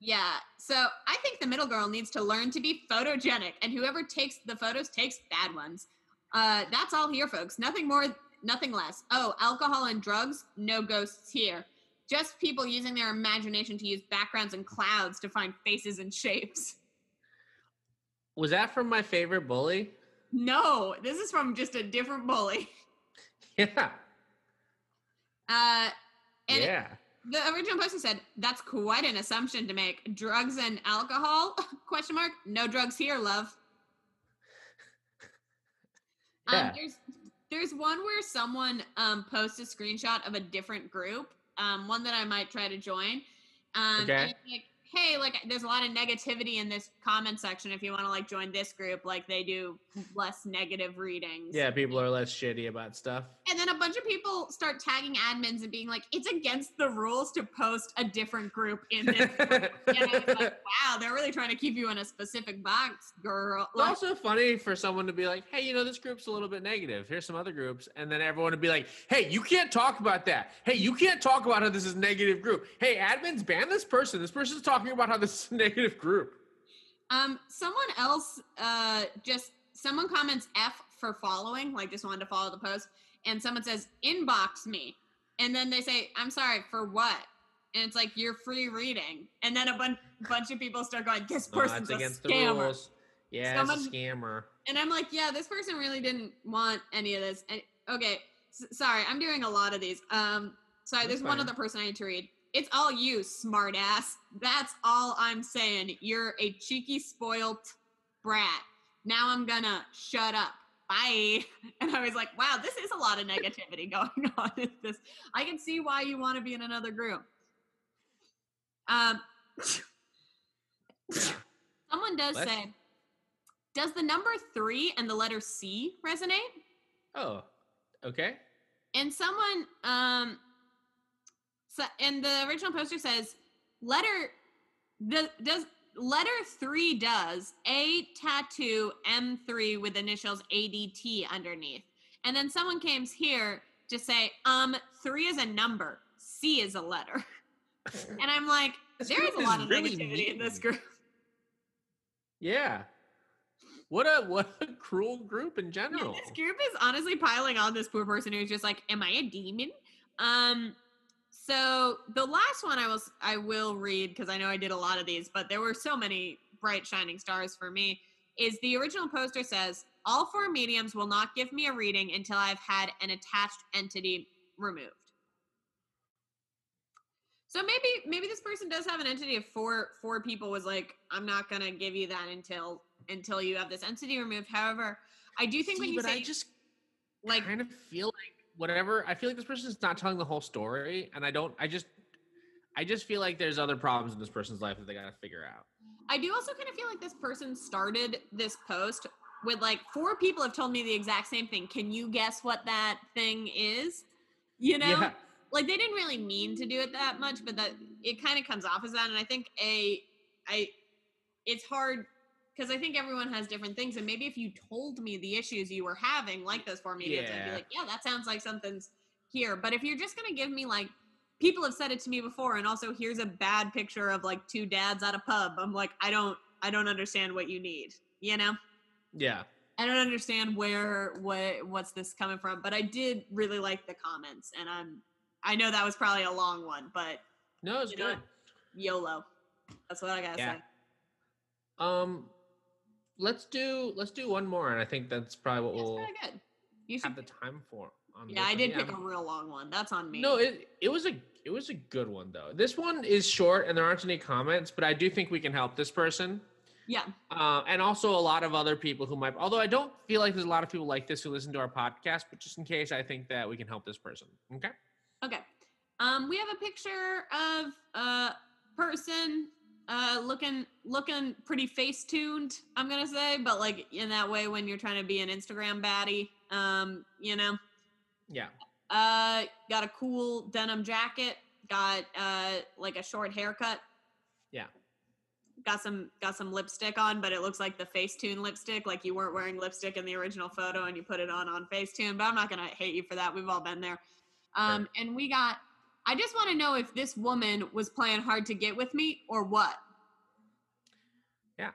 Yeah so i think the middle girl needs to learn to be photogenic and whoever takes the photos takes bad ones. Uh that's all here folks. Nothing more nothing less. Oh alcohol and drugs? No ghosts here. Just people using their imagination to use backgrounds and clouds to find faces and shapes. Was that from my favorite bully? No, this is from just a different bully. Yeah. Uh, and yeah. The original poster said, "That's quite an assumption to make. Drugs and alcohol? Question mark. No drugs here, love." Um, yeah. Um, there's there's one where someone um, posts a screenshot of a different group, um, one that I might try to join. Um, okay. Like, hey, like there's a lot of negativity in this comment section. If you want to like join this group, like they do less negative readings. Yeah, people are less shitty about stuff. And then a bunch of people start tagging admins and being like, it's against the rules to post a different group in this. group." and I was like, wow, they're really trying to keep you in a specific box, girl. It's Like, also funny for someone to be like, hey, you know, this group's a little bit negative. Here's some other groups. And then everyone would be like, hey, you can't talk about that. Hey, you can't talk about how this is a negative group. Hey, admins, ban this person. This person's talking about how this is a negative group. Um, someone else, uh, just someone comments F for following, like just wanted to follow the post, and someone says inbox me, and then they say, "I'm sorry for what?" And it's like you're free reading, and then a bunch bunch of people start going, "This No, person's against a the scammer," rules. Yeah, Someone- a scammer. and I'm like, "Yeah, this person really didn't want any of this." And okay, s- sorry, I'm doing a lot of these. Um, sorry, That's there's one other person I need to read. It's all you, smartass. That's all I'm saying. You're a cheeky, spoiled brat. Now I'm gonna shut up. Bye. And I was like, wow, this is a lot of negativity going on in this. I can see why you want to be in another group. Um, Yeah. someone does Let's- say, does the number three and the letter C resonate? Oh, okay. And someone, um, so, and the original poster says, letter, the, does letter three does a tattoo M3 with initials ADT underneath. And then someone came here to say, um, three is a number, C is a letter. And I'm like, This there is a lot is of really negativity in this group. Yeah. What a what a cruel group in Yeah, general. this group is honestly piling on this poor person who's just like, "Am I a demon?" Um, so the last one I will I will read because I know I did a lot of these, but there were so many bright shining stars for me. Is the original poster says all four mediums will not give me a reading until I've had an attached entity removed. So maybe maybe this person does have an entity of four four people was like, I'm not gonna give you that until until you have this entity removed. However, I do think when See, you but say I just like kind of feel like whatever. I feel like this person's not telling the whole story, and I don't. I just, I just feel like there's other problems in this person's life that they gotta figure out. I do also kind of feel like this person started this post with like four people have told me the exact same thing. Can you guess what that thing is? You know, Yeah. like they didn't really mean to do it that much, but that it kind of comes off as that. And I think a, I, it's hard because I think everyone has different things. And maybe if you told me the issues you were having, like those four mediums, I'd be like, yeah, that sounds like something's here. But if you're just gonna give me like people have said it to me before and also here's a bad picture of like two dads at a pub i'm like i don't i don't understand what you need you know Yeah. i don't understand where what what's this coming from but i did really like the comments and i'm i know that was probably a long one but No, it's You know good. yolo that's what i gotta Yeah. say Um, let's do let's do one more, and I think that's probably what That's we'll good you should have the time for. On yeah i did pick a I'm- real long one that's on me No, it it was a it was a good one though. This one is short, and there aren't any comments, but I do think we can help this person. yeah Uh, and also a lot of other people who might, although I don't feel like there's a lot of people like this who listen to our podcast, but just in case, I think that we can help this person. Okay. Okay. Um, we have a picture of a person uh looking looking pretty face tuned, I'm gonna say, but like in that way when you're trying to be an Instagram baddie. Um, you know. Yeah. Uh got a cool denim jacket, got uh like a short haircut. Yeah. Got some got some lipstick on, but it looks like the Facetune lipstick, like you weren't wearing lipstick in the original photo and you put it on on Facetune. But I'm not gonna hate you for that. We've all been there. Um, and we got. I just want to know if this woman was playing hard to get with me or what. Yeah.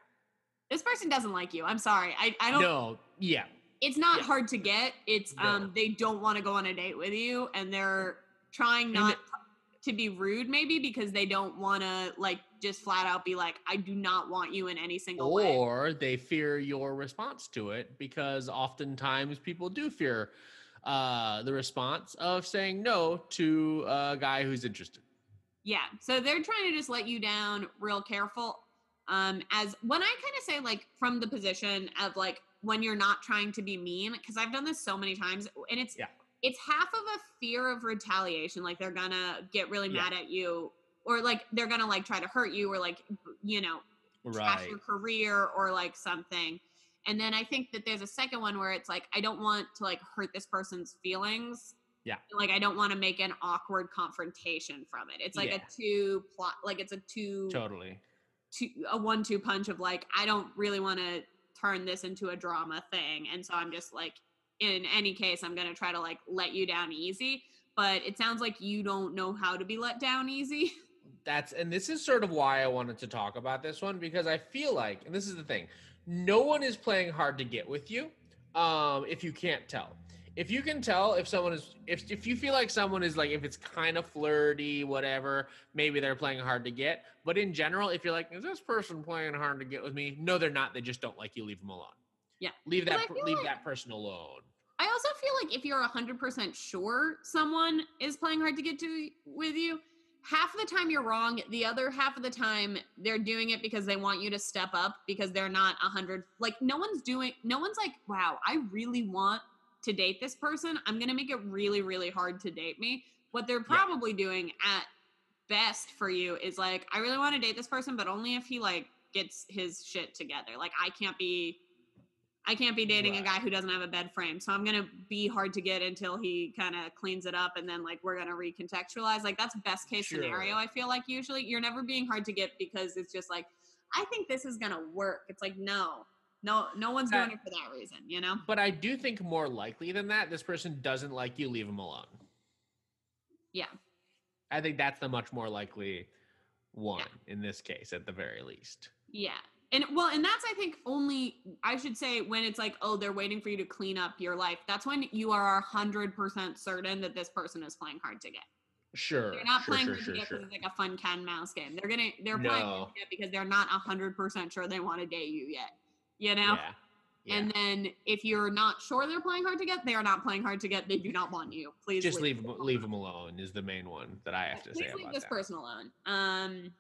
This person doesn't like you. I'm sorry. I, I don't. No. Yeah. It's not Yeah. hard to get. It's No. um they don't want to go on a date with you and they're trying not to be rude maybe because they don't want to like just flat out be like I do not want you in any single way. Or they fear your response to it because oftentimes people do fear uh, the response of saying no to a guy who's interested. Yeah. So they're trying to just let you down real careful. Um, as when I kind of say like from the position of like when you're not trying to be mean, because I've done this so many times and it's Yeah. it's half of a fear of retaliation, like they're gonna get really Yeah. mad at you, or like they're gonna like try to hurt you or like you know Right. your career or like something. And then I think that there's a second one where it's like I don't want to like hurt this person's feelings. Yeah. Like I don't want to make an awkward confrontation from it. It's like Yeah. a two plot like it's a two Totally. two a one two punch of like I don't really want to turn this into a drama thing and so I'm just like in any case I'm going to try to like let you down easy but it sounds like you don't know how to be let down easy. That's and this is sort of why I wanted to talk about this one because I feel like, and this is the thing, no one is playing hard to get with you. Um, if you can't tell, if you can tell if someone is, if if you feel like someone is like, if it's kind of flirty, whatever, maybe they're playing hard to get. But in general, if you're like, is this person playing hard to get with me? No, they're not. They just don't like you. Leave them alone. Yeah. leave that I per- feel leave like- that person alone. I also feel like if you're 100% sure someone is playing hard to get to with you, half of the time you're wrong. The other half of the time they're doing it because they want you to step up because they're not a 100 like no one's doing no one's like, "Wow, I really want to date this person. I'm going to make it really really hard to date me." What they're probably doing at best for you is like, "I really want to date this person, but only if he like gets his shit together. Like I can't be I can't be dating a guy who doesn't have a bed frame. So I'm gonna be hard to get until he kind of cleans it up and then like we're gonna recontextualize. Like that's best case scenario, I feel like usually. You're never being hard to get because it's just like, I think this is gonna work. It's like, no. No, no one's doing it for that reason, you know? But I do think more likely than that, this person doesn't like you. Leave them alone. Yeah. I think that's the much more likely one in this case, at the very least. Yeah. And well, and that's I think only I should say when it's like, oh, they're waiting for you to clean up your life. That's when you are hundred percent certain that this person is playing hard to get. Sure. They're not sure, playing sure, hard sure, to get because it's like a fun cat and mouse game. They're gonna they're playing hard to get because they're not hundred percent sure they want to date you yet. You know? Yeah. yeah. And then if you're not sure they're playing hard to get, they are not playing hard to get. They do not want you. Please just leave them them, leave them alone is the main one that I have to Please say leave this that. person alone. Um,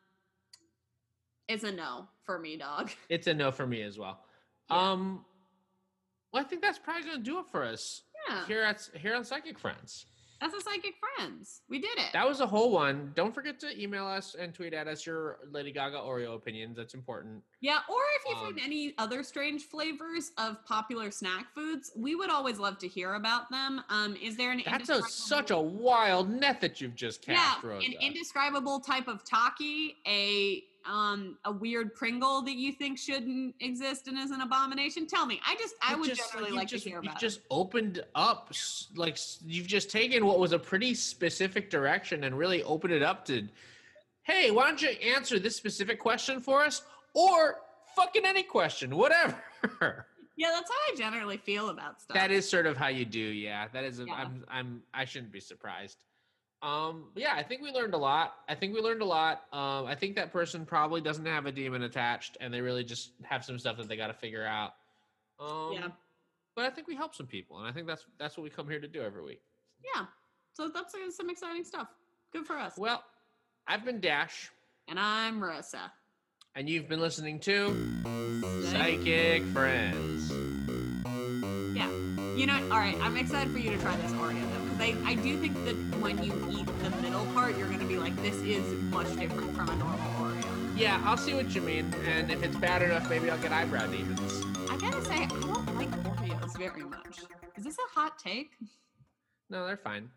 it's a no for me, dog. It's a no for me as well. Yeah. Um, well, I think that's probably gonna do it for us Yeah, here at here on Psychic Friends. that's a psychic friends. We did it. That was a whole one. Don't forget to email us and tweet at us your Lady Gaga Oreo opinions. That's important. Yeah, or if you Um, find any other strange flavors of popular snack foods, we would always love to hear about them. Um, is there an That's a, such a wild net that you've just yeah, cast, Rosa. an indescribable type of taki, a um a weird Pringle that you think shouldn't exist and is an abomination? Tell me. I just I would just- generally like just, to hear about. it. just opened up like you've just taken what was a pretty specific direction and really opened it up to hey why don't you answer this specific question for us or fucking any question whatever Yeah, that's how I generally feel about stuff. that is sort of how you do yeah that is Yeah. i'm i'm i shouldn't be surprised um yeah i think we learned a lot i think we learned a lot um i think that person probably doesn't have a demon attached and they really just have some stuff that they got to figure out um Yeah. but i think we help some people and i think that's that's what we come here to do every week yeah. So that's uh, some exciting stuff. Good for us. well i've been dash and I'm Marissa. and you've been listening to psychic friends Yeah. You know, all right, I'm excited for you to try this though, because I, I do think that when you eat the middle part, you're gonna be like, this is much different from a normal Oreo. yeah i'll see what you mean and if it's bad enough maybe i'll get eyebrow demons I gotta say, I don't like Oreos very much. Is this a hot take? no they're fine